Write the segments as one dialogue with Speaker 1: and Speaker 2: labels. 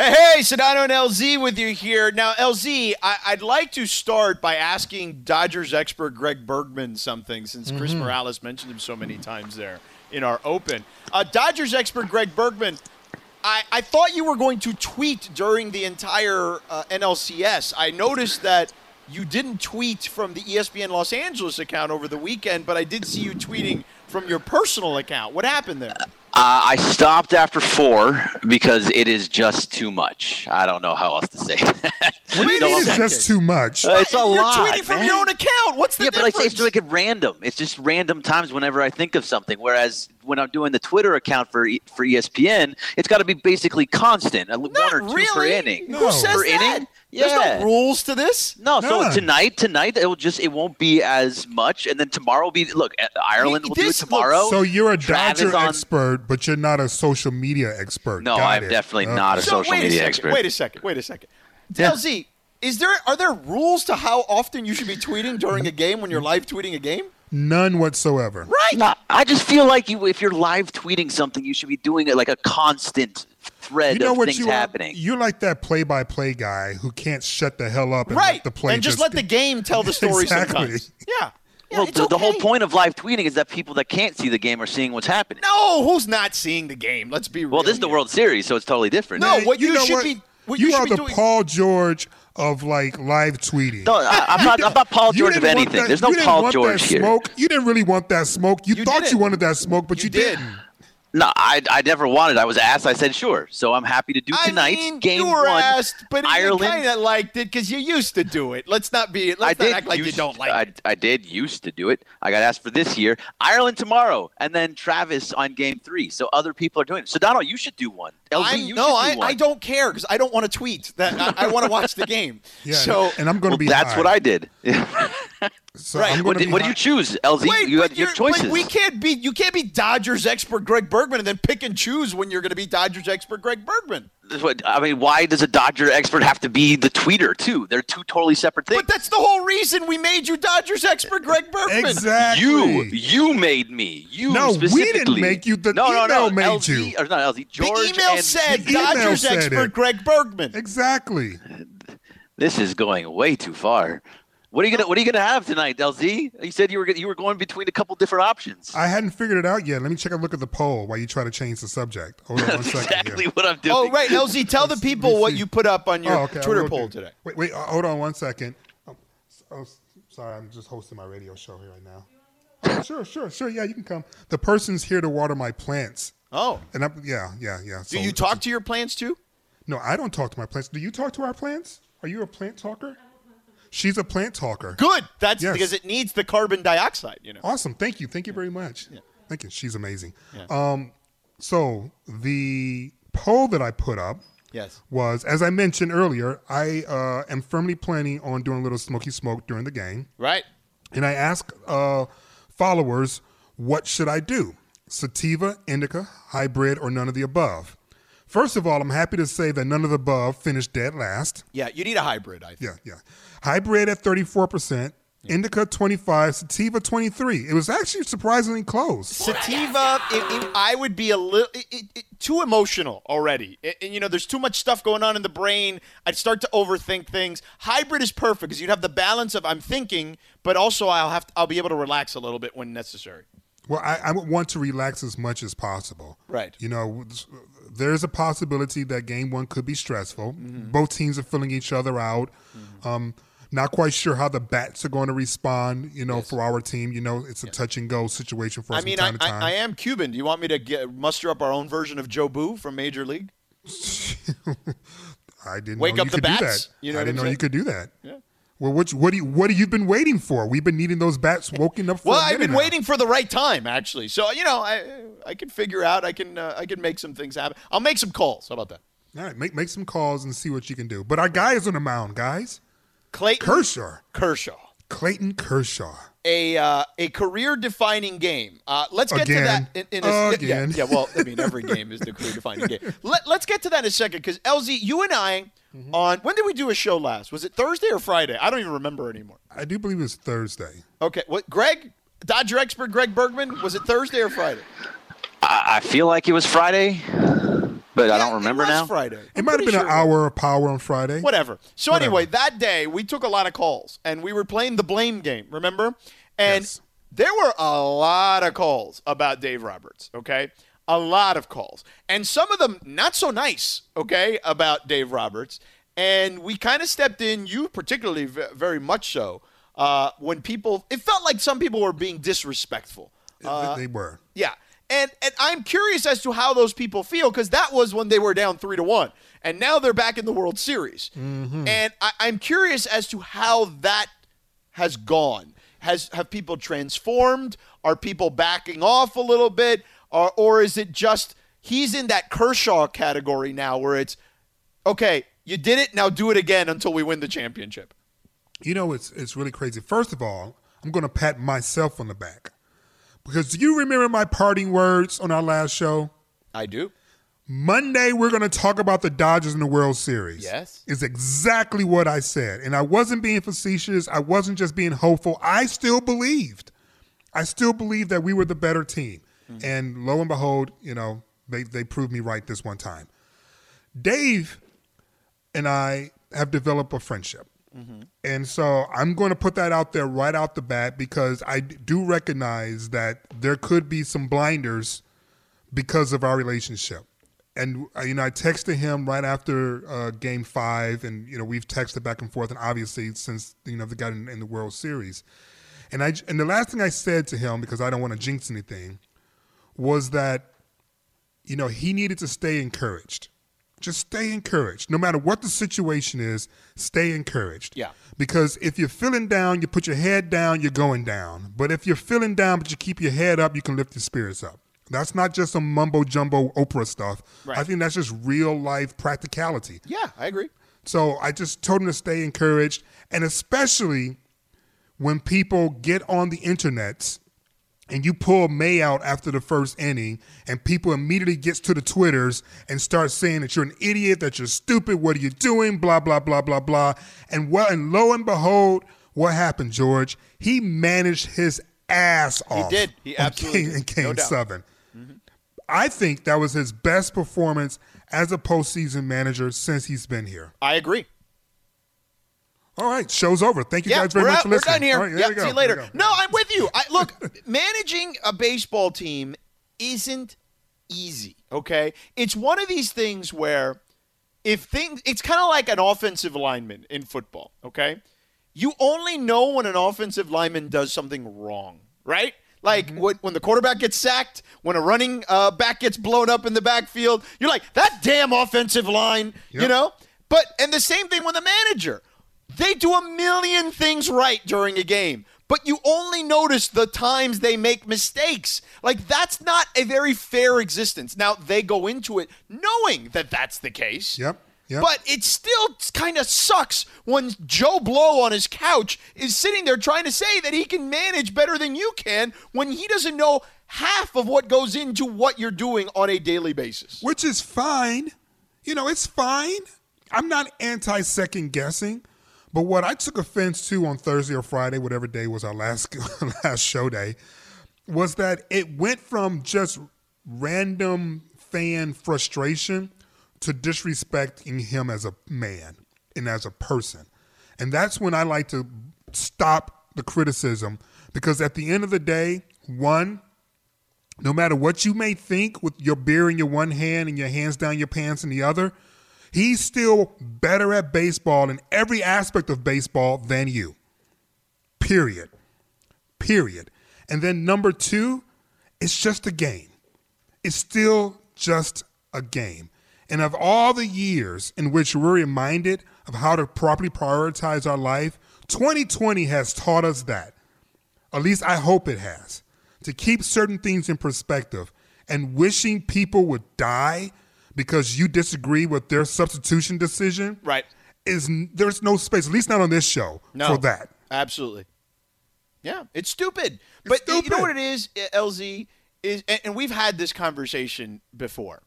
Speaker 1: Hey, hey, Sedano and LZ with you here. Now, LZ, I, would like to start by asking Dodgers expert Greg Bergman something since Chris
Speaker 2: Mm-hmm.
Speaker 1: Morales mentioned him so many times there in our open. Uh, Dodgers expert Greg Bergman, I, I thought you were going to tweet during the entire uh, NLCS. I noticed that you didn't tweet from the ESPN Los Angeles account over the weekend, but I did see you tweeting from your personal account. What happened there?
Speaker 3: Uh, I stopped after four because it is just too much. I don't know how else to say that.
Speaker 2: What do you mean it's just too much?
Speaker 3: Uh, it's a
Speaker 1: You're
Speaker 3: lot.
Speaker 1: tweeting from
Speaker 3: man.
Speaker 1: your own account. What's the
Speaker 3: Yeah, but I say it's like a random. It's just random times whenever I think of something. Whereas when I'm doing the Twitter account for E- for ESPN, it's got to be basically constant, uh, one or two
Speaker 1: really.
Speaker 3: per inning.
Speaker 2: No.
Speaker 1: Who says
Speaker 3: Per
Speaker 1: that?
Speaker 3: inning?
Speaker 1: There's no rules to this.
Speaker 3: No, so tonight, tonight it will just it won't be as much, and then tomorrow will be look. Ireland will do it
Speaker 1: This- look,
Speaker 3: tomorrow.
Speaker 2: So you're a
Speaker 3: Travis
Speaker 2: Dodger
Speaker 3: on-
Speaker 2: expert, but you're not a social media expert.
Speaker 3: No,
Speaker 2: Got
Speaker 3: I'm
Speaker 2: it.
Speaker 3: definitely
Speaker 2: Uh,
Speaker 3: not a
Speaker 1: So
Speaker 3: social
Speaker 1: wait a
Speaker 3: media
Speaker 1: second.
Speaker 3: expert.
Speaker 1: Wait a second. Wait a second.
Speaker 3: Yeah.
Speaker 1: LZ, is there are there rules to how often you should be tweeting during a game when you're live tweeting a game?
Speaker 2: None whatsoever.
Speaker 1: Right.
Speaker 3: No, I just feel like you, if you're live tweeting something, you should be doing it like a constant thread
Speaker 2: You know
Speaker 3: of
Speaker 2: what
Speaker 3: things
Speaker 2: you are?
Speaker 3: happening.
Speaker 2: You're like that play-by-play guy who can't shut the hell up and
Speaker 1: right.
Speaker 2: let the play
Speaker 1: and just, let the game tell the story
Speaker 2: Exactly.
Speaker 1: sometimes. Yeah. Yeah,
Speaker 3: well,
Speaker 1: it's
Speaker 3: the, the whole point of live tweeting is that people that can't see the game are seeing what's happening.
Speaker 1: No, who's not seeing the game? Let's be real.
Speaker 3: well, this is the. World Series, so it's totally different.
Speaker 1: No, what you,
Speaker 2: know
Speaker 1: should
Speaker 2: what?
Speaker 1: be what
Speaker 2: you,
Speaker 1: you,
Speaker 2: are
Speaker 1: be
Speaker 2: the
Speaker 1: doing.
Speaker 2: Paul George of like live tweeting.
Speaker 3: No, I, I'm not. I'm not Paul George of anything.
Speaker 2: that-
Speaker 3: There's no
Speaker 2: you didn't
Speaker 3: Paul
Speaker 2: want
Speaker 3: George
Speaker 2: that
Speaker 3: here.
Speaker 2: Smoke. You didn't really want that smoke. You,
Speaker 1: You
Speaker 2: thought
Speaker 1: didn't.
Speaker 2: you wanted that smoke, but you,
Speaker 1: You did.
Speaker 2: didn't.
Speaker 3: No, I, I never wanted. I was asked. I said sure. So I'm happy to do
Speaker 1: I
Speaker 3: tonight.
Speaker 1: mean,
Speaker 3: game
Speaker 1: you were
Speaker 3: one.
Speaker 1: asked, but you
Speaker 3: Ireland.
Speaker 1: kind of liked it because you used to do it. Let's not be. Let's
Speaker 3: I
Speaker 1: not
Speaker 3: did
Speaker 1: act like you don't like
Speaker 3: I,
Speaker 1: it.
Speaker 3: I did used to do it. I got asked for this year. Ireland tomorrow, and then Travis on game three. So other people are doing it. So Donald, you should do one. LZ,
Speaker 1: I'm-
Speaker 3: you
Speaker 1: no,
Speaker 3: should
Speaker 1: I,
Speaker 3: do one.
Speaker 1: I don't care because I don't want to tweet. That I, I want to watch the game.
Speaker 2: Yeah,
Speaker 1: So
Speaker 2: and I'm going to
Speaker 3: Well,
Speaker 2: be.
Speaker 3: that's
Speaker 2: high.
Speaker 3: what I did.
Speaker 2: So
Speaker 1: Right.
Speaker 2: I'm
Speaker 3: what did, what did you choose, LZ?
Speaker 1: wait,
Speaker 3: you had your choices.
Speaker 1: We can't be. You can't be Dodgers expert Greg Bergman and then pick and choose when you're going to be Dodgers expert Greg Bergman.
Speaker 3: This is what- I mean, why does a Dodger expert have to be the tweeter too? They're two totally separate things.
Speaker 1: But that's the whole reason we made you Dodgers expert Greg Bergman.
Speaker 2: Exactly.
Speaker 3: You, you made me. You
Speaker 2: No, we didn't make you. The
Speaker 3: no, no, no.
Speaker 2: email made
Speaker 3: LZ,
Speaker 2: you.
Speaker 3: Or not LZ.
Speaker 1: The
Speaker 3: George
Speaker 1: email
Speaker 3: and
Speaker 1: said
Speaker 2: The email
Speaker 1: Dodgers
Speaker 2: said
Speaker 1: expert
Speaker 2: it.
Speaker 1: Greg Bergman.
Speaker 2: Exactly.
Speaker 3: This is going way too far. What are you gonna What are you gonna have tonight, LZ? You said you were gonna- you were going between a couple different options.
Speaker 2: I hadn't figured it out yet. Let me check a look at the poll while you try to change the subject. Hold on one
Speaker 3: That's
Speaker 2: second.
Speaker 3: exactly
Speaker 2: here.
Speaker 3: what I'm doing.
Speaker 1: Oh, right, LZ. Tell the people what you put up on your
Speaker 2: Oh, okay.
Speaker 1: Twitter poll today.
Speaker 2: Wait, wait. uh, hold on one second. Oh, oh, sorry, I'm just hosting my radio show here right now. Oh, sure, sure, sure. Yeah, you can come. The person's here to water my plants,
Speaker 1: Oh,
Speaker 2: and I'm yeah, yeah, yeah.
Speaker 1: do you talk to your plants too?
Speaker 2: No, I don't talk to my plants. Do you talk to our plants? Are you a plant talker? She's a plant talker.
Speaker 1: Good. That's
Speaker 2: Yes.
Speaker 1: because it needs the carbon dioxide. You know.
Speaker 2: Awesome. Thank you. Thank you very much. Thank you. She's amazing.
Speaker 1: Yeah.
Speaker 2: Um, so the poll that I put up
Speaker 1: Yes.
Speaker 2: was, as I mentioned earlier, I uh, am firmly planning on doing a little smoky smoke during the game,
Speaker 1: Right.
Speaker 2: and I ask uh, followers, what should I do? Sativa, indica, hybrid, or none of the above? First of all, I'm happy to say that none of the above finished dead last.
Speaker 1: Yeah. You need a hybrid. I think.
Speaker 2: Yeah, yeah. Hybrid at 34%, indica 25, sativa 23. It was actually surprisingly close.
Speaker 1: Sativa, it, it, I would be a little it, it, it- too emotional already. It- and, you know, there's too much stuff going on in the brain. I'd start to overthink things. Hybrid is perfect because you'd have the balance of I'm thinking, but also I'll have to, I'll be able to relax a little bit when necessary.
Speaker 2: Well, I, I want to relax as much as possible.
Speaker 1: Right.
Speaker 2: You know, there's a possibility that game one could be stressful. Both teams are filling each other out. Um, not quite sure how the bats are going to respond. You know, for our team, you know, it's a touch and go situation for us
Speaker 1: I mean, I,
Speaker 2: to time.
Speaker 1: I, I am Cuban. Do you want me to get, muster up our own version of Jobu from Major League?
Speaker 2: I didn't
Speaker 1: Wake
Speaker 2: know
Speaker 1: up
Speaker 2: you
Speaker 1: the
Speaker 2: could do
Speaker 1: bats?
Speaker 2: that.
Speaker 1: You know
Speaker 2: I didn't know you could do that.
Speaker 1: Yeah.
Speaker 2: Well, what what do you, what have you been waiting for? We've been needing those bats woken up. For
Speaker 1: Well, I've been
Speaker 2: now.
Speaker 1: waiting for the right time, actually. So you know, I I can figure out. I can uh, I can make some things happen. I'll make some calls. How about that?
Speaker 2: All right, make make some calls and see what you can do. But our guy is on the mound, guys.
Speaker 1: Clayton
Speaker 2: Kershaw,
Speaker 1: Kershaw.
Speaker 2: Clayton Kershaw.
Speaker 1: a uh, a career defining game. Uh, let's get
Speaker 2: Again.
Speaker 1: to that in, in a,
Speaker 2: Again.
Speaker 1: Yeah, yeah, well, I mean, every game is the career defining game. Let, let's get to that in a second because LZ, you and I
Speaker 2: Mm-hmm.
Speaker 1: on when did we do a show last? Was it Thursday or Friday? I don't even remember anymore.
Speaker 2: I do believe it's Thursday.
Speaker 1: Okay, what? Greg, Dodger expert Greg Bergman, was it Thursday or Friday?
Speaker 3: I, I feel like it was Friday, but but I don't remember
Speaker 1: it was
Speaker 3: now.
Speaker 1: Friday.
Speaker 2: It
Speaker 1: I'm
Speaker 2: might have been
Speaker 1: sure
Speaker 2: an hour of power on Friday.
Speaker 1: Whatever. So
Speaker 2: Whatever.
Speaker 1: anyway, that day we took a lot of calls and we were playing the blame game, remember? And
Speaker 2: Yes.
Speaker 1: there were a lot of calls about Dave Roberts, okay? A lot of calls. And some of them not so nice, okay, about Dave Roberts. And we kind of stepped in, you particularly v- very much so, uh, when people, it felt like some people were being disrespectful. Uh,
Speaker 2: they were.
Speaker 1: yeah. And and I'm curious as to how those people feel because that was when they were down three to one, and now they're back in the World Series. And I, I'm curious as to how that has gone. Has have people transformed? Are people backing off a little bit, or or is it just he's in that Kershaw category now, where it's okay, you did it, now do it again until we win the championship.
Speaker 2: You know, it's it's really crazy. First of all, I'm going to pat myself on the back because do you remember my parting words on our last show?
Speaker 1: I do.
Speaker 2: Monday, we're going to talk about the Dodgers in the World Series.
Speaker 1: Yes.
Speaker 2: Is exactly what I said. And I wasn't being facetious. I wasn't just being hopeful. I still believed. I still believed that we were the better team. And lo and behold, you know, they, they proved me right this one time. Dave and I have developed a friendship. And so I'm going to put that out there right out the bat because I do recognize that there could be some blinders because of our relationship. And uh, you know, I texted him right after uh, Game Five, and you know, we've texted back and forth, and obviously since you know they got in, in the World Series. And I and the last thing I said to him because I don't want to jinx anything was that you know he needed to stay encouraged. Just stay encouraged, no matter what the situation is. Stay encouraged.
Speaker 1: Yeah.
Speaker 2: Because if you're feeling down, you put your head down, you're going down. But if you're feeling down, but you keep your head up, you can lift your spirits up. That's not just some mumbo jumbo Oprah stuff.
Speaker 1: Right.
Speaker 2: I think that's just real life practicality.
Speaker 1: Yeah, I agree.
Speaker 2: So I just told him to stay encouraged, and especially when people get on the internet and you pull May out after the first inning, and people immediately gets to the twitters and start saying that you're an idiot, that you're stupid, what are you doing, blah blah blah blah blah, and well, and lo and behold, what happened, George? He managed his ass off.
Speaker 1: He did. He absolutely
Speaker 2: in
Speaker 1: did.
Speaker 2: Game
Speaker 1: No doubt.
Speaker 2: 7 mm-hmm. I think that was his best performance as a postseason manager since he's been here.
Speaker 1: I agree.
Speaker 2: All right, show's over. Thank you guys very
Speaker 1: we're,
Speaker 2: much
Speaker 1: out,
Speaker 2: for
Speaker 1: we're
Speaker 2: listening.
Speaker 1: done here.
Speaker 2: All right, go.
Speaker 1: see you later. No, I'm with you. I, look, managing a baseball team isn't easy. Okay, it's one of these things where if things, it's kind of like an offensive lineman in football. Okay, you only know when an offensive lineman does something wrong, right? Like
Speaker 2: Mm-hmm.
Speaker 1: when, the quarterback gets sacked, when a running uh, back gets blown up in the backfield, you're like, that damn offensive line, you know? But, and the same thing with the manager. They do a million things right during a game, but you only notice the times they make mistakes. Like, that's not a very fair existence. Now, they go into it knowing that that's the case.
Speaker 2: Yep, yep.
Speaker 1: But it still kind of sucks when Joe Blow on his couch is sitting there trying to say that he can manage better than you can when he doesn't know half of what goes into what you're doing on a daily basis.
Speaker 2: Which is fine. You know, it's fine. I'm not anti second guessing. But what I took offense to on Thursday or Friday, whatever day was our last last show day, was that it went from just random fan frustration to disrespecting him as a man and as a person. And that's when I like to stop the criticism because at the end of the day, one, no matter what you may think with your beer in your one hand and your hands down your pants in the other, he's still better at baseball in every aspect of baseball than you. Period. Period. And then number two, it's just a game. It's still just a game. And of all the years in which we're reminded of how to properly prioritize our life, 2020 has taught us that. At least I hope it has. To keep certain things in perspective and wishing people would die because you disagree with their substitution decision
Speaker 1: Right.
Speaker 2: is there's no space, at least not on this show,
Speaker 1: No.
Speaker 2: for that.
Speaker 1: Absolutely. Yeah, it's stupid. but you know what it is, LZ is, and, and we've had this conversation before.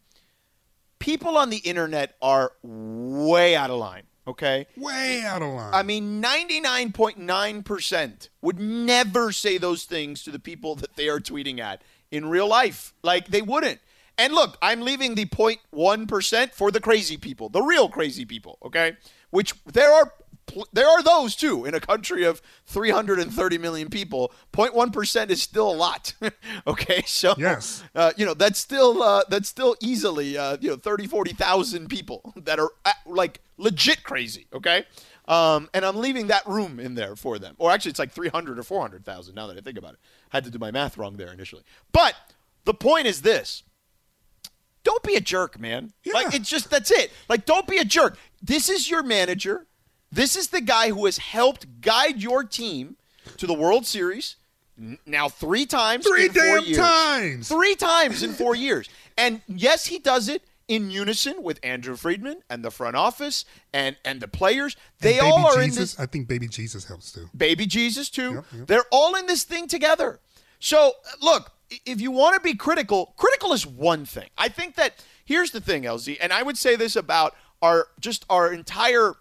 Speaker 1: People on the internet are way out of line. Okay.
Speaker 2: Way out of line.
Speaker 1: I mean, 99.9% would never say those things to the people that they are tweeting at in real life. Like, they wouldn't. And look, I'm leaving the 0.1% for the crazy people, the real crazy people, okay? Which there are there are those too in a country of 330 million people. 0.1% is still a lot okay? So
Speaker 2: yes.
Speaker 1: uh, you know that's still uh, that's still easily uh, you know 30 40,000 people that are uh, like legit crazy okay? Um, and I'm leaving that room in there for them. Or actually it's like 300 or 400,000 now that I think about it. I had to do my math wrong there initially. But the point is this don't be a jerk, man.
Speaker 2: Yeah.
Speaker 1: Like it's just that's it. Like don't be a jerk. This is your manager. This is the guy who has helped guide your team to the World Series now three times
Speaker 2: three damn
Speaker 1: years.
Speaker 2: times
Speaker 1: Three times in four years. And yes, he does it in unison with Andrew Friedman and the front office and and the players. They all are
Speaker 2: Jesus,
Speaker 1: in this
Speaker 2: I think baby Jesus helps too.
Speaker 1: baby Jesus too.
Speaker 2: Yep, yep.
Speaker 1: They're all in this thing together. So uh, look, i- if you want to be critical, critical is one thing. I think that here's the thing, LZ, and I would say this about our just our entire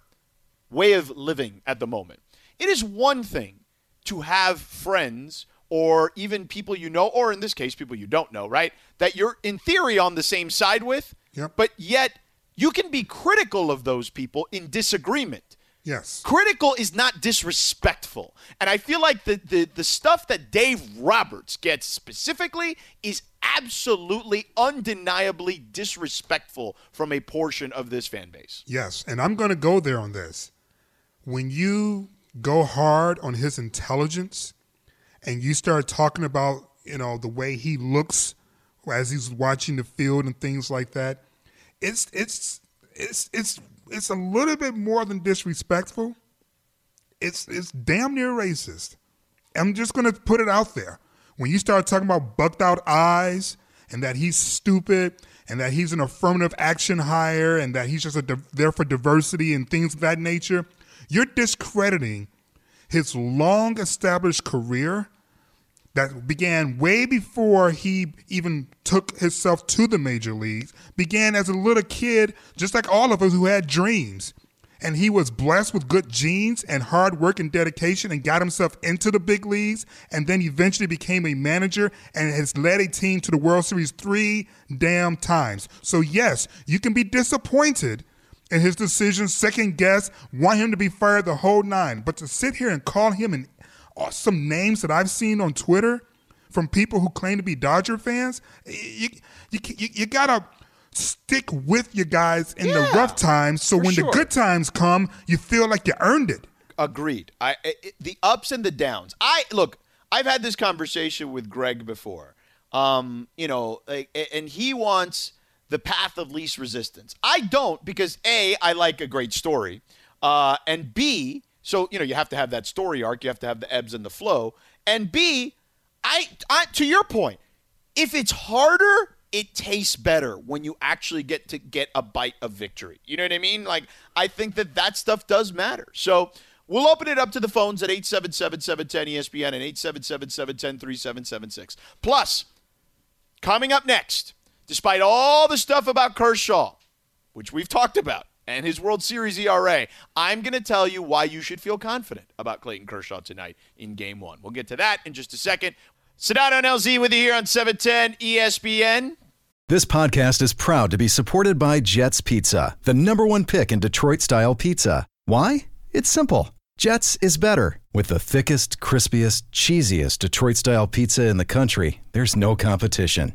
Speaker 1: way of living at the moment. It is one thing to have friends or even people you know, or in this case, people you don't know, right? That you're in theory on the same side with,
Speaker 2: Yep.
Speaker 1: but yet you can be critical of those people in disagreement.
Speaker 2: Yes.
Speaker 1: Critical is not disrespectful. And I feel like the, the, the stuff that Dave Roberts gets specifically is absolutely, undeniably disrespectful from a portion of this fan base.
Speaker 2: Yes, and I'm going to go there on this. When you go hard on his intelligence and you start talking about, you know, the way he looks as he's watching the field and things like that, it's it's it's it's it's a little bit more than disrespectful. It's it's damn near racist. I'm just to put it out there. When you start talking about bucked out eyes and that he's stupid and that he's an affirmative action hire and that he's just a, there for diversity and things of that nature, you're discrediting his long established career that began way before he even took himself to the major leagues, began as a little kid, just like all of us who had dreams. And he was blessed with good genes and hard work and dedication and got himself into the big leagues and then eventually became a manager and has led a team to the World Series three damn times. So, yes, you can be disappointed in his decisions, second guess, want him to be fired the whole nine. But to sit here and call him an some names that I've seen on Twitter from people who claim to be Dodger fans, you you you, you gotta stick with your guys in the rough times, so when
Speaker 1: sure.
Speaker 2: the good times come, you feel like you earned it.
Speaker 1: Agreed. I, I the ups and the downs. I look. I've had this conversation with Greg before. Um, you know, like, and he wants the path of least resistance. I don't because a I like a great story, uh, and b so you know you have to have that story arc. You have to have the ebbs and the flow, and b I, I to your point, if it's harder, it tastes better when you actually get to get a bite of victory. You know what I mean? Like, I think that that stuff does matter. So we'll open it up to the phones at 877-710-ESPN and 877-710-3776. Plus, coming up next, despite all the stuff about Kershaw, which we've talked about, and his World Series ERA, I'm going to tell you why you should feel confident about Clayton Kershaw tonight in Game 1. We'll get to that in just a second. Sedano and LZ with you here on E 710 ESPN.
Speaker 4: This podcast is proud to be supported by Jets Pizza, the number one pick in Detroit style pizza. Why? It's simple. Jets is better. With the thickest, crispiest, cheesiest Detroit style pizza in the country, there's no competition.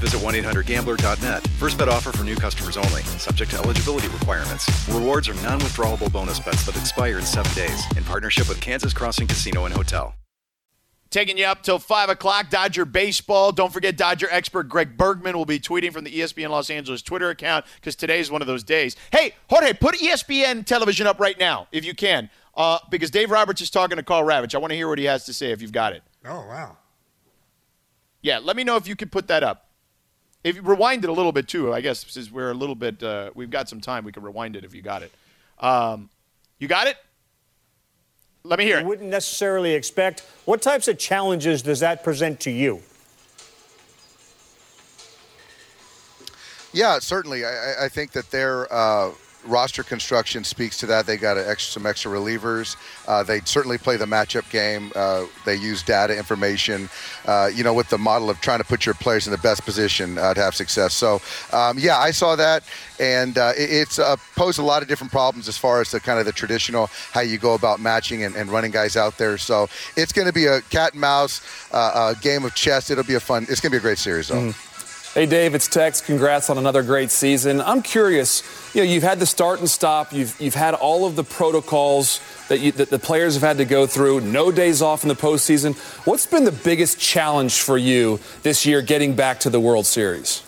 Speaker 5: visit 1-800-GAMBLER.net. First bet offer for new customers only. Subject to eligibility requirements. Rewards are non-withdrawable bonus bets that expire in seven days. In partnership with Kansas Crossing Casino and Hotel.
Speaker 1: Taking you up till 5 o'clock, Dodger baseball. Don't forget, Dodger expert Greg Bergman will be tweeting from the ESPN Los Angeles Twitter account because today is one of those days. Hey, Jorge, put ESPN television up right now if you can uh, because Dave Roberts is talking to Karl Ravech. I want to hear what he has to say if you've got it.
Speaker 2: Oh, wow.
Speaker 1: Yeah, let me know if you could put that up. If you rewind it a little bit too, I guess since we're a little bit, uh, we've got some time, we can rewind it if you got it. Um, you got it? Let me hear
Speaker 6: you wouldn't necessarily expect. What types of challenges does that present to you?
Speaker 7: Yeah, certainly. I, I think that their uh, roster construction speaks to that. They got extra, some extra relievers. Uh, they certainly play the matchup game. Uh, they use data information, uh, you know, with the model of trying to put your players in the best position uh, to have success. So, um, yeah, I saw that, and uh, it, it's uh, posed a lot of different problems as far as the kind of the traditional how you go about matching and, and running guys out there. So it's going to be a cat and mouse, game of chess. It'll be a fun. It's going to be a great series, though.
Speaker 8: Mm. Hey, Dave, it's Tex. Congrats on another great season. I'm curious, you know, you've had the start and stop, you've, you've had all of the protocols that, you, that the players have had to go through, no days off in the postseason. What's been the biggest challenge for you this year getting back to the World Series?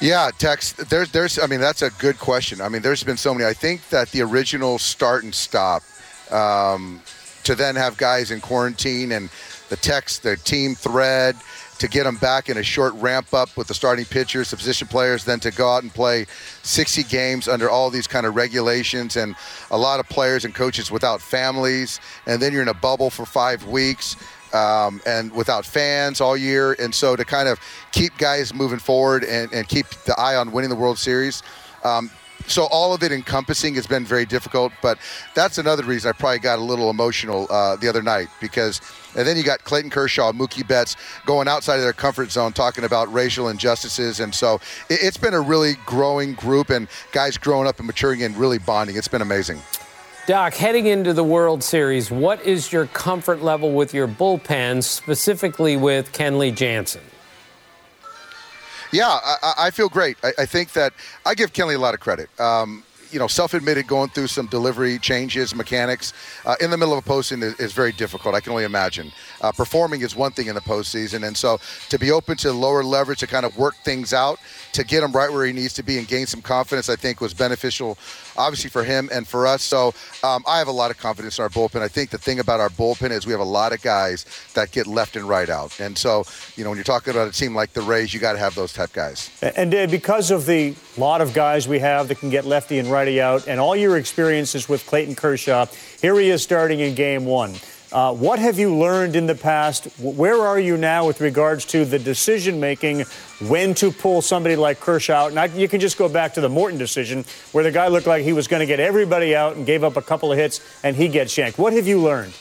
Speaker 7: Yeah, Tex. There's, there's. I mean, that's a good question. I mean, there's been so many. I think that the original start and stop, um, to then have guys in quarantine and the text, the team thread, to get them back in a short ramp up with the starting pitchers, the position players, then to go out and play 60 games under all these kind of regulations and a lot of players and coaches without families, and then you're in a bubble for five weeks. Um, and without fans all year, and so to kind of keep guys moving forward and, and keep the eye on winning the World Series, um, so all of it encompassing has been very difficult. But that's another reason I probably got a little emotional uh, the other night because. And then you got Clayton Kershaw, Mookie Betts going outside of their comfort zone, talking about racial injustices, and so it, has been a really growing group and guys growing up and maturing and really bonding. It's been amazing.
Speaker 9: Doc, heading into the World Series, what is your comfort level with your bullpen, specifically with Kenley Jansen?
Speaker 7: Yeah, I, I feel great. I, I, think that I give Kenley a lot of credit. Um, you know, self-admitted going through some delivery changes, mechanics uh, in the middle of a postseason is, is, very difficult. I can only imagine. Uh, performing is one thing in the postseason, and so to be open to lower leverage to kind of work things out, to get him right where he needs to be and gain some confidence, I think was beneficial, obviously for him and for us. So um, I have a lot of confidence in our bullpen. I think the thing about our bullpen is we have a lot of guys that get left and right out, and so you know when you're talking about a team like the Rays, you got to have those type guys.
Speaker 6: And uh, because of the lot of guys we have that can get lefty and righty out, and all your experiences with Clayton Kershaw, here he is starting in Game One. Uh, what have you learned in the past? Where are you now with regards to the decision making when to pull somebody like Kershaw out? Now, you can just go back to the Morton decision where the guy looked like he was going to get everybody out and gave up a couple of hits and he gets shanked. What have you learned?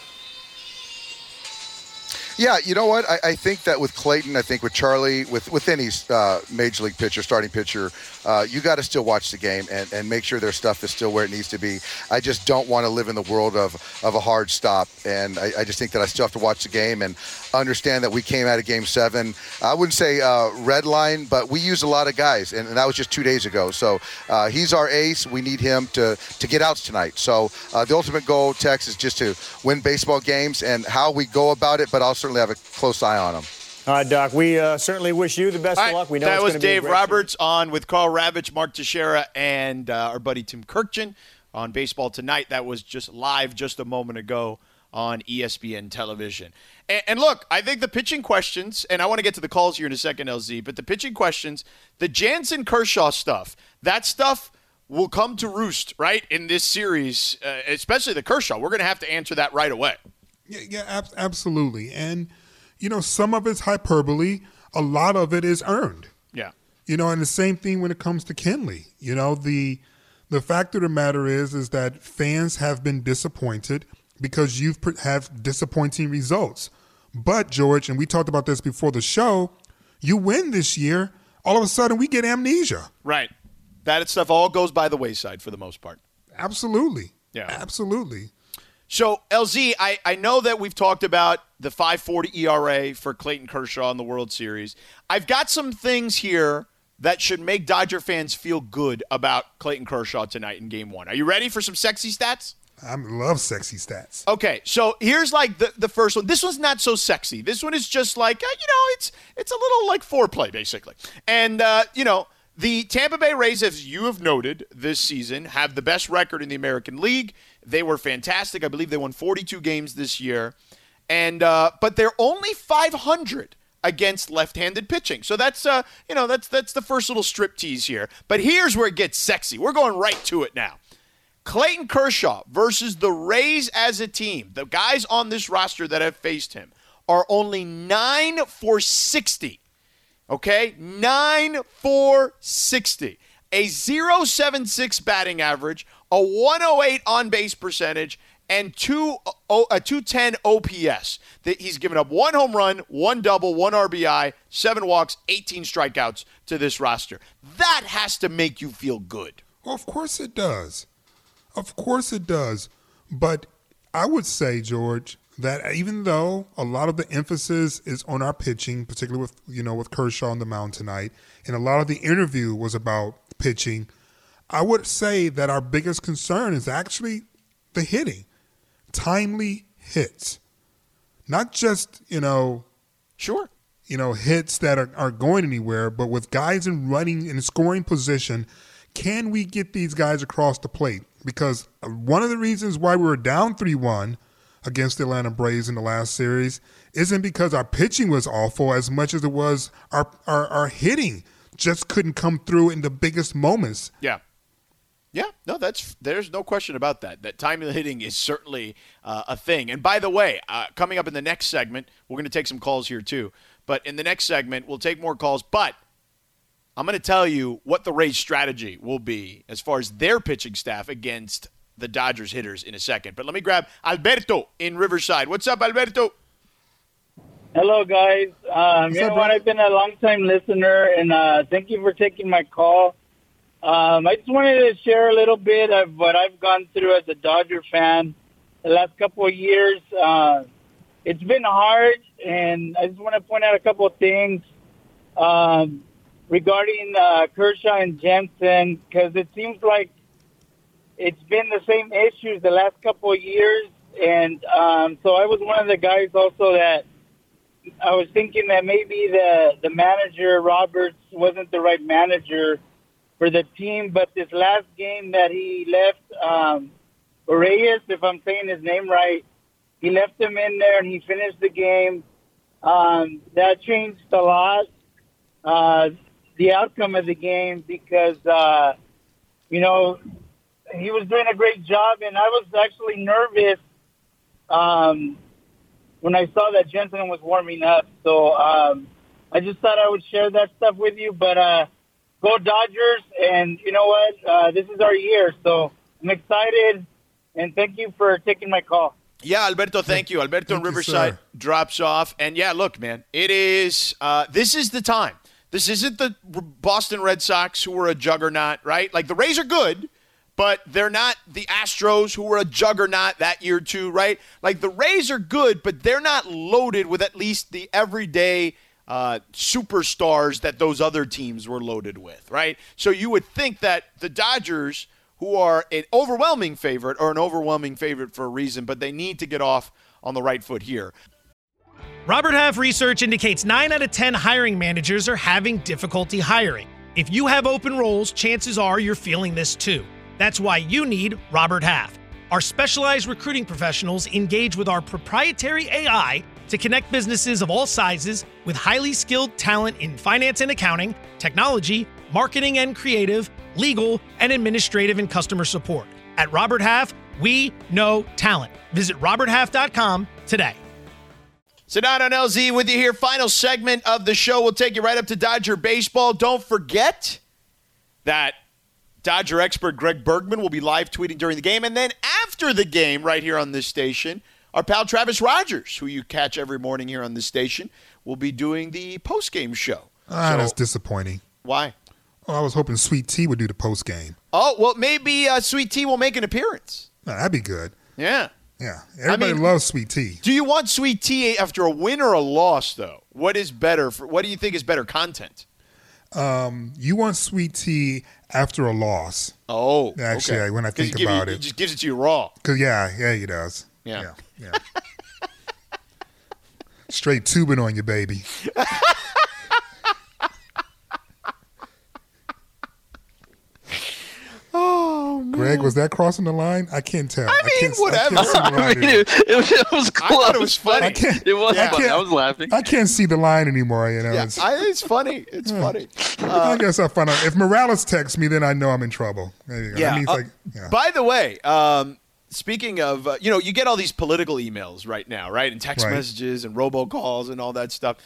Speaker 7: Yeah, you know what? I, I, think that with Clayton, I think with Charlie, with with any uh, major league pitcher, starting pitcher, uh, you got to still watch the game and, and make sure their stuff is still where it needs to be. I just don't want to live in the world of, of a hard stop, and I, I, just think that I still have to watch the game and understand that we came out of Game Seven. I wouldn't say uh, red line, but we use a lot of guys, and, and that was just two days ago. So uh, he's our ace. We need him to to get outs tonight. So uh, the ultimate goal, Tex, is just to win baseball games, and how we go about it, but I'll certainly have a close eye on him.
Speaker 6: All right, Doc. We uh, certainly wish you the best of luck. We know
Speaker 1: that was Dave
Speaker 6: Roberts
Speaker 1: season. on with Karl Ravech, Mark Teixeira, and uh, our buddy Tim Kurkjian on Baseball Tonight. That was just live just a moment ago on ESPN television. And, and, look, I think the pitching questions, and I want to get to the calls here in a second, LZ, but the pitching questions, the Jansen Kershaw stuff, that stuff will come to roost, right, in this series, uh, especially the Kershaw. We're going to have to answer that right away.
Speaker 2: Yeah, yeah ab- absolutely. And, you know, some of it's hyperbole, a lot of it is earned.
Speaker 1: Yeah.
Speaker 2: You know, and the same thing when it comes to Kenley. You know, the the fact of the matter is is that fans have been disappointed because you've have disappointing results. But George, and we talked about this before the show, you win this year, all of a sudden we get amnesia.
Speaker 1: Right. That stuff all goes by the wayside for the most part.
Speaker 2: Absolutely.
Speaker 1: Yeah.
Speaker 2: Absolutely.
Speaker 1: So, LZ, I, I know that we've talked about the 540 ERA for Clayton Kershaw in the World Series. I've got some things here that should make Dodger fans feel good about Clayton Kershaw tonight in game one. Are you ready for some sexy stats?
Speaker 2: I love sexy stats.
Speaker 1: Okay, so here's like the, the first one. This one's not so sexy. This one is just like uh, you know, it's it's a little like foreplay basically. And uh, you know, the Tampa Bay Rays, as you have noted this season, have the best record in the American League. They were fantastic. I believe they won 42 games this year, and uh, but they're only 500 against left-handed pitching. So that's uh, you know that's that's the first little strip tease here. But here's where it gets sexy. We're going right to it now. Clayton Kershaw versus the Rays as a team, the guys on this roster that have faced him are only 9 for 60. Okay? 9 for 60. A 076 batting average, a 108 on base percentage, and two, uh, oh, a 210 OPS. That he's given up one home run, one double, one RBI, seven walks, 18 strikeouts to this roster. That has to make you feel good.
Speaker 2: Well, of course it does. Of course it does. But I would say, George, that even though a lot of the emphasis is on our pitching, particularly with you know with Kershaw on the mound tonight, and a lot of the interview was about pitching, I would say that our biggest concern is actually the hitting, timely hits, not just you know,
Speaker 1: sure,
Speaker 2: you know hits that are, are going anywhere, but with guys in running and scoring position, can we get these guys across the plate? because one of the reasons why we were down 3 1 against the Atlanta Braves in the last series isn't because our pitching was awful as much as it was our, our, our hitting just couldn't come through in the biggest moments.
Speaker 1: Yeah. Yeah, no, that's there's no question about that. That timely hitting is certainly uh, a thing. And by the way, uh, coming up in the next segment, we're going to take some calls here too. But in the next segment, we'll take more calls. But I'm going to tell you what the Rays' strategy will be as far as their pitching staff against the Dodgers hitters in a second. But let me grab Alberto in Riverside. What's up, Alberto?
Speaker 10: Hello, guys. Um, you know what? I've been a long-time listener, and uh, thank you for taking my call. Um, I just wanted to share a little bit of what I've gone through as a Dodger fan the last couple of years. Uh, it's been hard, and I just want to point out a couple of things. Um, regarding uh, Kershaw and Jansen because it seems like it's been the same issues the last couple of years, and um, so I was one of the guys also that I was thinking that maybe the the manager Roberts wasn't the right manager for the team, but this last game that he left um, Reyes, if I'm saying his name right, he left him in there and he finished the game. Um, that changed a lot. Uh, the outcome of the game because, uh, you know, he was doing a great job, and I was actually nervous um, when I saw that Jansen was warming up. So um, I just thought I would share that stuff with you. But uh, go Dodgers, and you know what? Uh, this is our year, so I'm excited, and thank you for taking my call.
Speaker 1: Yeah, Alberto, thank you. Alberto thank in Riverside you, drops off. And yeah, look, man, it is, uh, this is the time. This isn't the Boston Red Sox who were a juggernaut, right? Like the Rays are good, but they're not the Astros who were a juggernaut that year too, right? Like the Rays are good, but they're not loaded with at least the everyday uh, superstars that those other teams were loaded with, right? So you would think that the Dodgers, who are an overwhelming favorite, are an overwhelming favorite for a reason, but they need to get off on the right foot here.
Speaker 11: Robert Half research indicates 9 out of 10 hiring managers are having difficulty hiring. If you have open roles, chances are you're feeling this too. That's why you need Robert Half. Our specialized recruiting professionals engage with our proprietary AI to connect businesses of all sizes with highly skilled talent in finance and accounting, technology, marketing and creative, legal, and administrative and customer support. At Robert Half, we know talent. Visit RobertHalf.com today.
Speaker 1: So not on LZ with you here. Final segment of the show. We'll take you right up to Dodger baseball. Don't forget that Dodger expert Greg Bergman will be live tweeting during the game. And then after the game, right here on this station, our pal Travis Rogers, who you catch every morning here on this station, will be doing the post game show.
Speaker 2: Ah,
Speaker 1: So-
Speaker 2: that's disappointing.
Speaker 1: Why?
Speaker 2: Oh, I was hoping Sweet Tea would do the post game.
Speaker 1: Oh, well, maybe uh, Sweet Tea will make an appearance.
Speaker 2: that'd be good.
Speaker 1: Yeah.
Speaker 2: Yeah, everybody
Speaker 1: mean-
Speaker 2: loves Sweet Tea.
Speaker 1: Do you want Sweet Tea after a win or a loss, though? What is better? For, what do you think is better content?
Speaker 2: Um, you want Sweet Tea after a loss?
Speaker 1: Oh,
Speaker 2: Actually,
Speaker 1: okay.
Speaker 2: when I think
Speaker 1: give you-
Speaker 2: about
Speaker 1: he
Speaker 2: it,
Speaker 1: just gives it to you raw.
Speaker 2: Cause yeah, yeah, he does.
Speaker 1: Yeah.
Speaker 2: yeah. Straight tubing on you, baby.
Speaker 1: Oh,
Speaker 2: Greg, was that crossing the line? I can't tell. I
Speaker 1: mean,
Speaker 2: can't,
Speaker 1: whatever.
Speaker 2: I can't see the line
Speaker 3: I mean, it, it was, it was close.
Speaker 1: thought it was funny.
Speaker 2: I can't-
Speaker 3: It was
Speaker 2: I
Speaker 3: funny.
Speaker 2: can't-
Speaker 3: I was laughing.
Speaker 2: I can't see the line anymore. You know,
Speaker 1: Yeah,
Speaker 2: It's-
Speaker 1: I, it's funny. It's funny.
Speaker 2: I guess I'll find out. If Morales texts me, then I know I'm in trouble. There you go.
Speaker 1: Yeah.
Speaker 2: That means
Speaker 1: uh,
Speaker 2: like, yeah.
Speaker 1: By the way, um, speaking of, uh, you know, you get all these political emails right now, right? And text
Speaker 2: Right.
Speaker 1: messages and robocalls and all that stuff.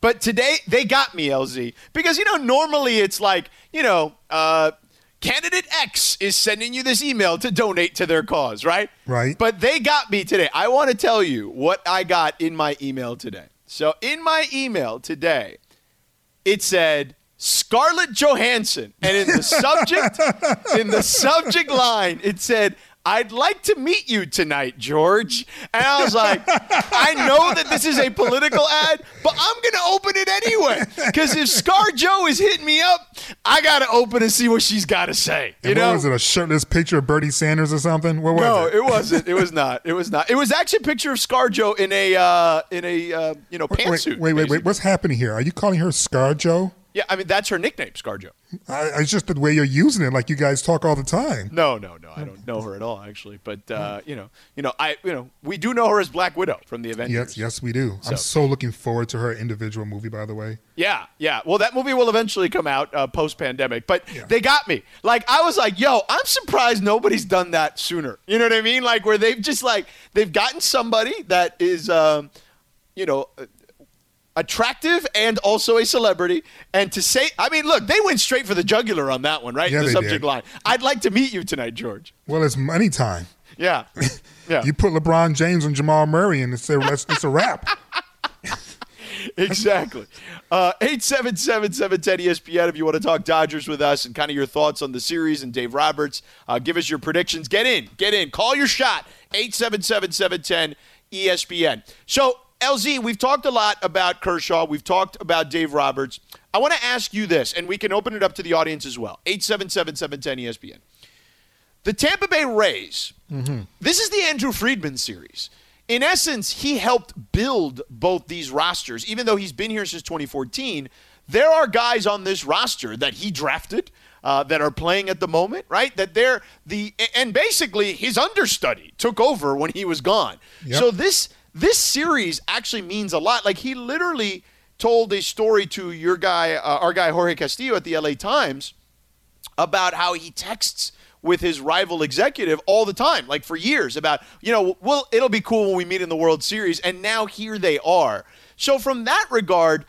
Speaker 1: But today they got me, LZ, because, you know, normally it's like, you know, uh, candidate X is sending you this email to donate to their cause, right?
Speaker 2: Right.
Speaker 1: But they got me today. I want to tell you what I got in my email today. So in my email today, it said Scarlett Johansson, and in the subject, in the subject line, it said, "I'd like to meet you tonight, George." And I was like, I know that this is a political ad, but I'm gonna open it anyway because if Scar Joe is hitting me up, I gotta open and see what she's got to say. You
Speaker 2: And
Speaker 1: know,
Speaker 2: was it? A shirtless picture of Bernie Sanders or something? What was
Speaker 1: no,
Speaker 2: it?
Speaker 1: it wasn't. It was not. It was not. It was actually a picture of ScarJo in a uh, in a uh, you know
Speaker 2: Wait,
Speaker 1: pantsuit.
Speaker 2: wait, wait, wait.
Speaker 1: basically.
Speaker 2: What's happening here? Are you calling her Scar Joe?
Speaker 1: Yeah, I mean that's her nickname, ScarJo.
Speaker 2: I, it's just the way you're using it, like you guys talk all the time.
Speaker 1: No, no, no. I don't know her at all, actually. But uh, you know, you know, I you know, we do know her as Black Widow from the Avengers.
Speaker 2: Yes, yes, we do. I'm
Speaker 1: So-
Speaker 2: so looking forward to her individual movie. By the way,
Speaker 1: Yeah, yeah. Well, that movie will eventually come out uh, post pandemic, but they got me. Like, I was like, yo, I'm surprised nobody's done that sooner. You know what I mean? Like, where they've just like, they've gotten somebody that is, um, you know, attractive and also a celebrity. And to say, I mean, look, they went straight for the jugular on that one, right?
Speaker 2: Yeah,
Speaker 1: the subject
Speaker 2: did.
Speaker 1: line. I'd like to meet you tonight, George.
Speaker 2: well, it's money time.
Speaker 1: Yeah. Yeah.
Speaker 2: You put LeBron James and Jamal Murray, and it's a, it's, it's a wrap.
Speaker 1: exactly. Uh, 877-710-ESPN if you want to talk Dodgers with us and kind of your thoughts on the series and Dave Roberts. Uh, give us your predictions. Get in. Get in. Call your shot. 877-710-ESPN. So, LZ, we've talked a lot about Kershaw. We've talked about Dave Roberts. I want to ask you this, and we can open it up to the audience as well. 877-710-ESPN. The Tampa Bay Rays, this is the Andrew Friedman series. In essence, he helped build both these rosters. Even though he's been here since 2014, there are guys on this roster that he drafted uh, that are playing at the moment, right? That they're the and basically his understudy took over when he was gone.
Speaker 2: Yep.
Speaker 1: So this this series actually means a lot. Like he literally told a story to your guy, uh, our guy Jorge Castillo at the LA Times about how he texts with his rival executive all the time, like for years, about, you know, well, it'll be cool when we meet in the World Series. And now here they are. So, from that regard,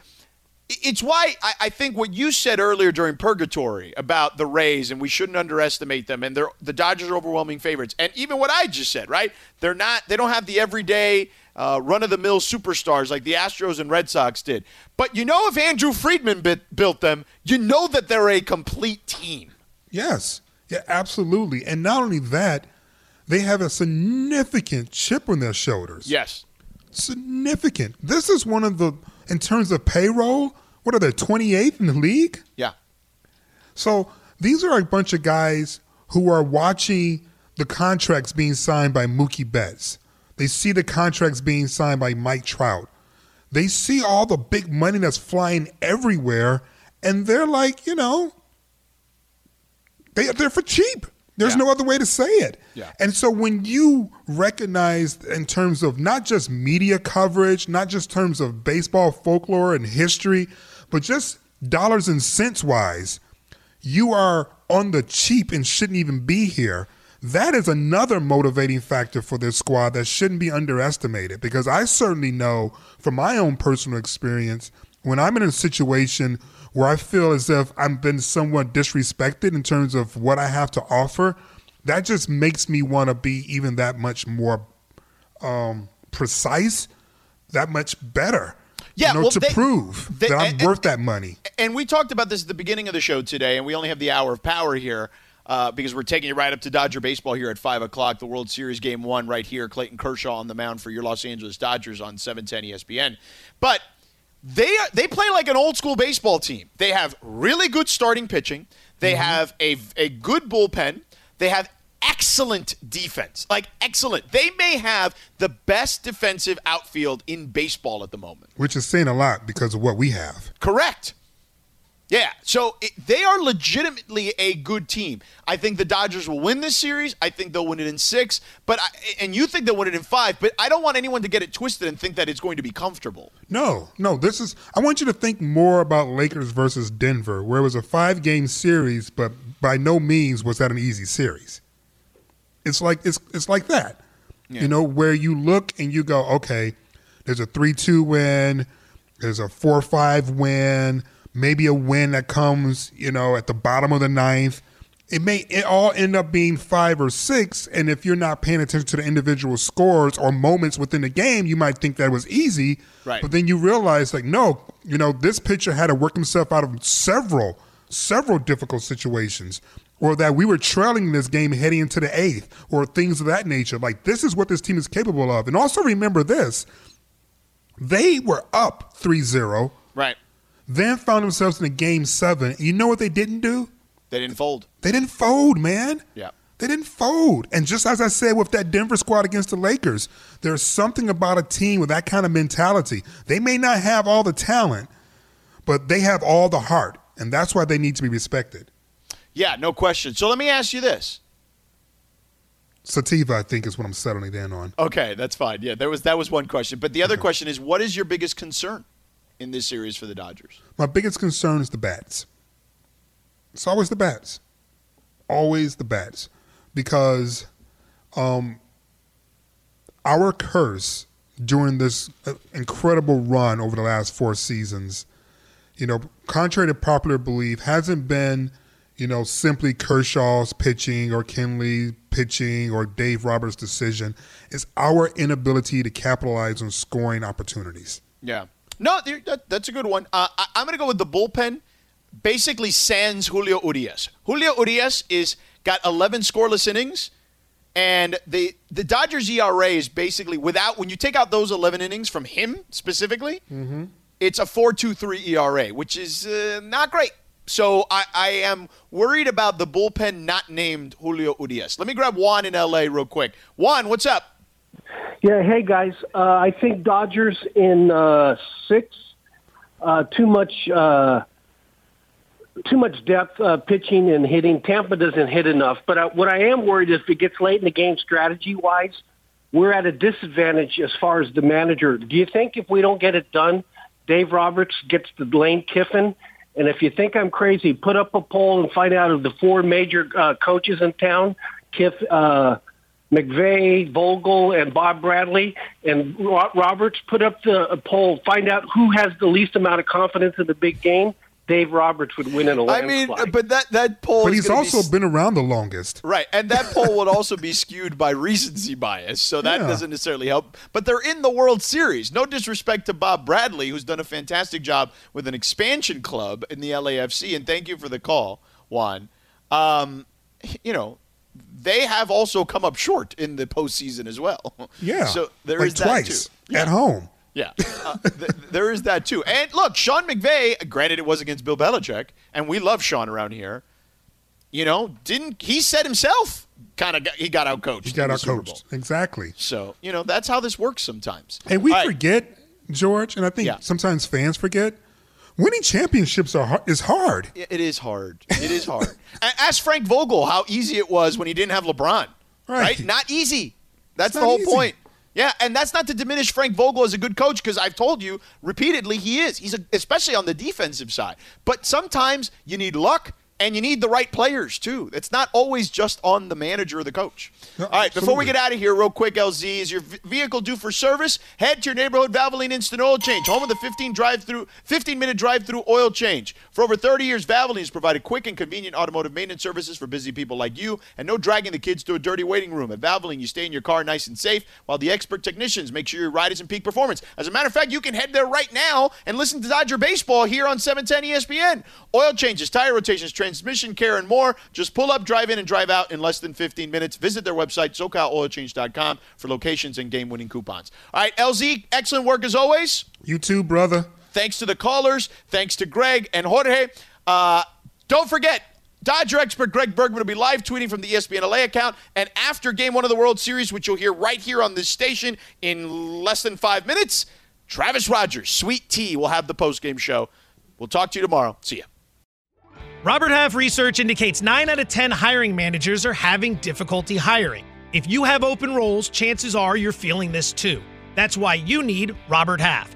Speaker 1: it's why I, I think what you said earlier during Purgatory about the Rays and we shouldn't underestimate them and they're the Dodgers are overwhelming favorites. And even what I just said, right? They're not, they don't have the everyday uh, run of the mill superstars like the Astros and Red Sox did. But you know, if Andrew Friedman bit, built them, you know that they're a complete team.
Speaker 2: Yes, yeah, absolutely. And not only that, they have a significant chip on their shoulders.
Speaker 1: Yes.
Speaker 2: Significant. This is one of the, in terms of payroll, what are they, 28th in the league?
Speaker 1: Yeah.
Speaker 2: So these are a bunch of guys who are watching the contracts being signed by Mookie Betts. They see the contracts being signed by Mike Trout. They see all the big money that's flying everywhere, and they're like, you know, they, they're for cheap. There's
Speaker 1: Yeah.
Speaker 2: no other way to say it.
Speaker 1: Yeah.
Speaker 2: And so when you recognize in terms of not just media coverage, not just terms of baseball folklore and history, but just dollars and cents wise, you are on the cheap and shouldn't even be here. that is another motivating factor for this squad that shouldn't be underestimated because I certainly know from my own personal experience when I'm in a situation where I feel as if I've been somewhat disrespected in terms of what I have to offer, that just makes me want to be even that much more um, precise, that much better.
Speaker 1: Yeah,
Speaker 2: you know,
Speaker 1: well,
Speaker 2: to
Speaker 1: they-
Speaker 2: prove
Speaker 1: they-
Speaker 2: that I'm
Speaker 1: and-
Speaker 2: worth that money.
Speaker 1: And we talked about this at the beginning of the show today, and we only have the hour of power here uh, because we're taking you right up to Dodger baseball here at 5 o'clock. The World Series game one right here. Clayton Kershaw on the mound for your Los Angeles Dodgers on E 710 ESPN. But they, they play like an old school baseball team. They have really good starting pitching, they have a, a good bullpen, they have excellent defense. Like, excellent. They may have the best defensive outfield in baseball at the moment.
Speaker 2: which is saying a lot because of what we have.
Speaker 1: Correct. Yeah, so it, they are legitimately a good team. I think the Dodgers will win this series. I think they'll win it in six, but I, and you think they'll win it in five. But I don't want anyone to get it twisted and think that it's going to be comfortable.
Speaker 2: No, no, this is I want you to think more about Lakers versus Denver, where it was a five game series, but by no means was that an easy series. It's like it's it's like that. You know, where you look and you go, okay, there's a three two win, there's a four five win, maybe a win that comes, you know, at the bottom of the ninth. It may it all end up being five or six, and if you're not paying attention to the individual scores or moments within the game, you might think that was easy.
Speaker 1: Right.
Speaker 2: But then you realize, like, no, you know, this pitcher had to work himself out of several, several difficult situations, or that we were trailing this game heading into the eighth, or things of that nature. Like, this is what this team is capable of. And also remember this they were up 3 0,
Speaker 1: Right.
Speaker 2: then found themselves in a game seven. You know what they didn't do?
Speaker 1: They didn't fold.
Speaker 2: They didn't fold, man.
Speaker 1: Yeah.
Speaker 2: They didn't fold. And just as I said with that Denver squad against the Lakers, there's something about a team with that kind of mentality. They may not have all the talent, but they have all the heart. And that's why they need to be respected.
Speaker 1: Yeah, no question. So let me ask you this.
Speaker 2: Sativa, I think, is what I'm settling in on.
Speaker 1: Okay, that's fine. Yeah, there was that was one question, but the other question is, what is your biggest concern in this series for the Dodgers?
Speaker 2: My biggest concern is the bats. It's always the bats. Always the bats. Because um, our curse during this uh, incredible run over the last four seasons, you know, contrary to popular belief, hasn't been, you know, simply Kershaw's pitching or Kenley pitching or Dave Roberts' decision. It's our inability to capitalize on scoring opportunities.
Speaker 1: Yeah. No, that, that's a good one. Uh, I, I'm going to go with the bullpen. Basically, sans Julio Urias. Julio Urias is got 11 scoreless innings, and the the Dodgers ERA is basically without when you take out those 11 innings from him specifically, it's a 4.23 ERA, which is uh, not great. So I, I am worried about the bullpen not named Julio Urias. Let me grab Juan in LA real quick. Juan, what's up?
Speaker 12: Yeah, hey guys. Uh, I think Dodgers in uh, six. Uh, too much, uh, too much depth uh, pitching and hitting. Tampa doesn't hit enough. But uh, what I am worried is if it gets late in the game, strategy wise, we're at a disadvantage as far as the manager. Do you think if we don't get it done, Dave Roberts gets the Lane Kiffin? And if you think I'm crazy, put up a poll and find out of the four major uh, coaches in town, Kiff, uh, McVay, Vogel, and Bob Bradley, and Ro- Roberts put up the poll. Find out who has the least amount of confidence in the big game. Dave Roberts would win in a landslide.
Speaker 1: I mean, but that that poll.
Speaker 2: But he's
Speaker 1: gonna be
Speaker 2: also been around the longest.
Speaker 1: Right, and that poll would also be skewed by recency bias, so that
Speaker 2: Yeah.
Speaker 1: doesn't necessarily help. But they're in the World Series. No disrespect to Bob Bradley, who's done a fantastic job with an expansion club in the LAFC, and thank you for the call, Juan. Um, you know, they have also come up short in the postseason as well.
Speaker 2: Yeah.
Speaker 1: so there
Speaker 2: like
Speaker 1: is that
Speaker 2: twice
Speaker 1: too.
Speaker 2: at home.
Speaker 1: Yeah, uh, th- there is that too. And look, Sean McVay. Granted, it was against Bill Belichick, and we love Sean around here. You know, didn't he said himself? Kind of, he got out coached.
Speaker 2: He got
Speaker 1: in the
Speaker 2: our coach. Exactly.
Speaker 1: So you know that's how this works sometimes.
Speaker 2: And we
Speaker 1: All right.
Speaker 2: forget, George, and I think
Speaker 1: Yeah.
Speaker 2: sometimes fans forget, winning championships are is hard.
Speaker 1: It it is hard. It is hard. Ask Frank Vogel how easy it was when he didn't have LeBron.
Speaker 2: Right.
Speaker 1: Not easy. That's
Speaker 2: It's
Speaker 1: the whole
Speaker 2: easy.
Speaker 1: point. Yeah, and that's not to diminish Frank Vogel as a good coach because I've told you repeatedly he is. He's a, especially on the defensive side. But sometimes you need luck and you need the right players too. It's not always just on the manager or the coach.
Speaker 2: No,
Speaker 1: All right, before we get out of here, real quick, LZ, is your vehicle due for service? Head to your neighborhood Valvoline Instant Oil Change, home of the 15 drive-through, 15-minute drive-through oil change. For over 30 years, Valvoline has provided quick and convenient automotive maintenance services for busy people like you, and no dragging the kids to a dirty waiting room. At Valvoline, you stay in your car nice and safe, while the expert technicians make sure your ride is in peak performance. As a matter of fact, you can head there right now and listen to Dodger baseball here on 710 ESPN. Oil changes, tire rotations, transmission care, and more. Just pull up, drive in, and drive out in less than 15 minutes. Visit their website, SoCalOilChange.com, for locations and game-winning coupons. All right, LZ, excellent work as always.
Speaker 2: You too, brother.
Speaker 1: Thanks to the callers. Thanks to Greg and Jorge. Uh, don't forget, Dodger expert Greg Bergman will be live tweeting from the ESPN LA account. And after game one of the World Series, which you'll hear right here on this station in less than five minutes, Travis Rogers, Sweet Tea, will have the post-game show. We'll talk to you tomorrow. See ya.
Speaker 11: Robert Half research indicates 9 out of 10 hiring managers are having difficulty hiring. If you have open roles, chances are you're feeling this too. That's why you need Robert Half.